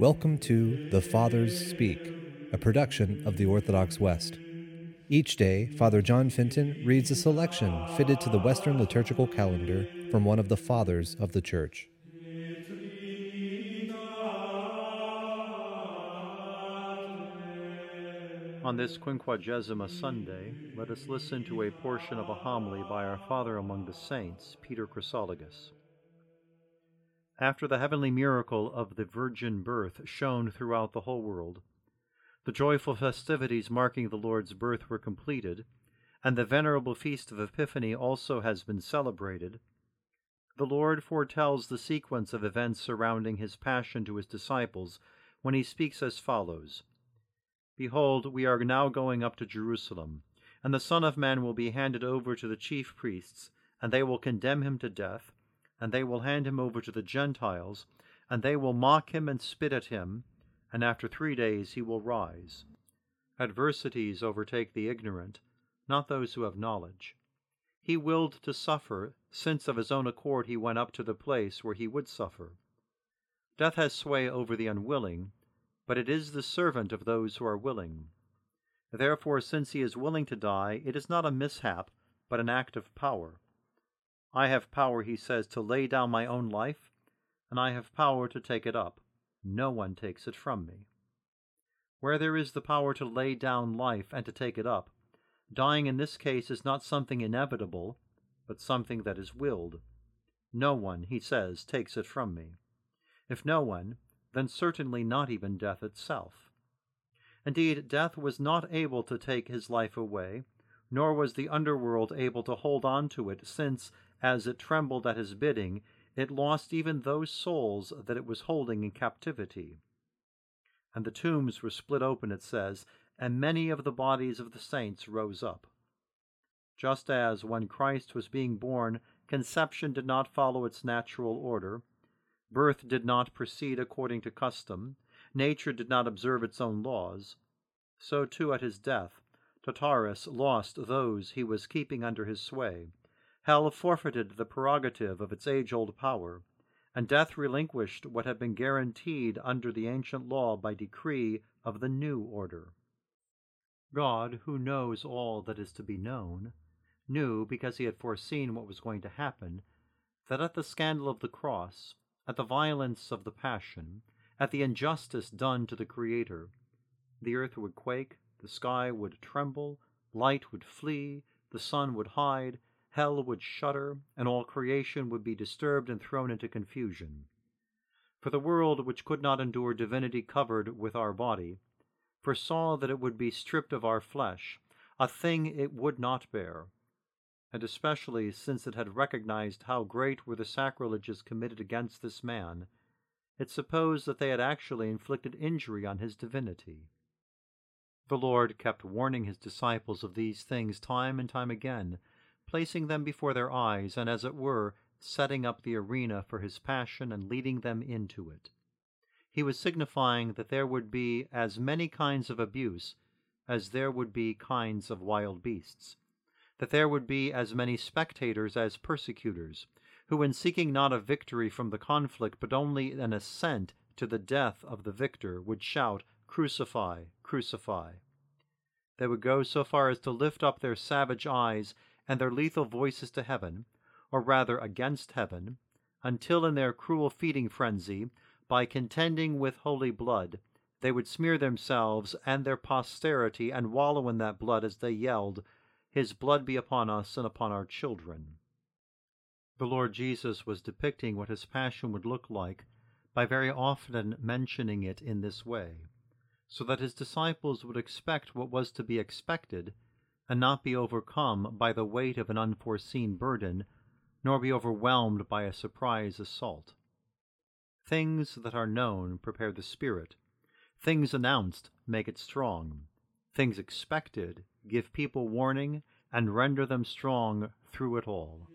Welcome to The Fathers Speak, a production of the Orthodox West. Each day, Father John Fenton reads a selection fitted to the Western liturgical calendar from one of the Fathers of the Church. On this Quinquagesima Sunday, let us listen to a portion of a homily by our Father among the Saints, Peter Chrysologus. After the heavenly miracle of the virgin birth shone throughout the whole world, the joyful festivities marking the Lord's birth were completed, and the venerable feast of Epiphany also has been celebrated, the Lord foretells the sequence of events surrounding his passion to his disciples when he speaks as follows. Behold, we are now going up to Jerusalem, and the Son of Man will be handed over to the chief priests, and they will condemn him to death and they will hand him over to the Gentiles, and they will mock him and spit at him, and after three days he will rise. Adversities overtake the ignorant, not those who have knowledge. He willed to suffer, since of his own accord he went up to the place where he would suffer. Death has sway over the unwilling, but it is the servant of those who are willing. Therefore, since he is willing to die, it is not a mishap, but an act of power. I have power, he says, to lay down my own life, and I have power to take it up. No one takes it from me. Where there is the power to lay down life and to take it up, dying in this case is not something inevitable, but something that is willed. No one, he says, takes it from me. If no one, then certainly not even death itself. Indeed, death was not able to take his life away, nor was the underworld able to hold on to it, since as it trembled at his bidding, it lost even those souls that it was holding in captivity. And the tombs were split open, it says, and many of the bodies of the saints rose up. Just as when Christ was being born, conception did not follow its natural order, birth did not proceed according to custom, nature did not observe its own laws, so too at his death, Tartarus lost those he was keeping under his sway Hell forfeited the prerogative of its age old power, and death relinquished what had been guaranteed under the ancient law by decree of the new order. God, who knows all that is to be known, knew, because he had foreseen what was going to happen, that at the scandal of the cross, at the violence of the passion, at the injustice done to the Creator, the earth would quake, the sky would tremble, light would flee, the sun would hide, hell would shudder, and all creation would be disturbed and thrown into confusion. For the world, which could not endure divinity covered with our body, foresaw that it would be stripped of our flesh, a thing it would not bear, and especially since it had recognized how great were the sacrileges committed against this man, it supposed that they had actually inflicted injury on his divinity. The Lord kept warning his disciples of these things time and time again, placing them before their eyes, and as it were, setting up the arena for his passion and leading them into it. He was signifying that there would be as many kinds of abuse as there would be kinds of wild beasts, that there would be as many spectators as persecutors, who, in seeking not a victory from the conflict, but only an assent to the death of the victor, would shout, Crucify, crucify. They would go so far as to lift up their savage eyes and their lethal voices to heaven, or rather against heaven, until in their cruel feeding frenzy, by contending with holy blood, they would smear themselves and their posterity and wallow in that blood as they yelled, His blood be upon us and upon our children. The Lord Jesus was depicting what his passion would look like by very often mentioning it in this way, so that his disciples would expect what was to be expected and not be overcome by the weight of an unforeseen burden, nor be overwhelmed by a surprise assault. Things that are known prepare the spirit. Things announced make it strong. Things expected give people warning and render them strong through it all.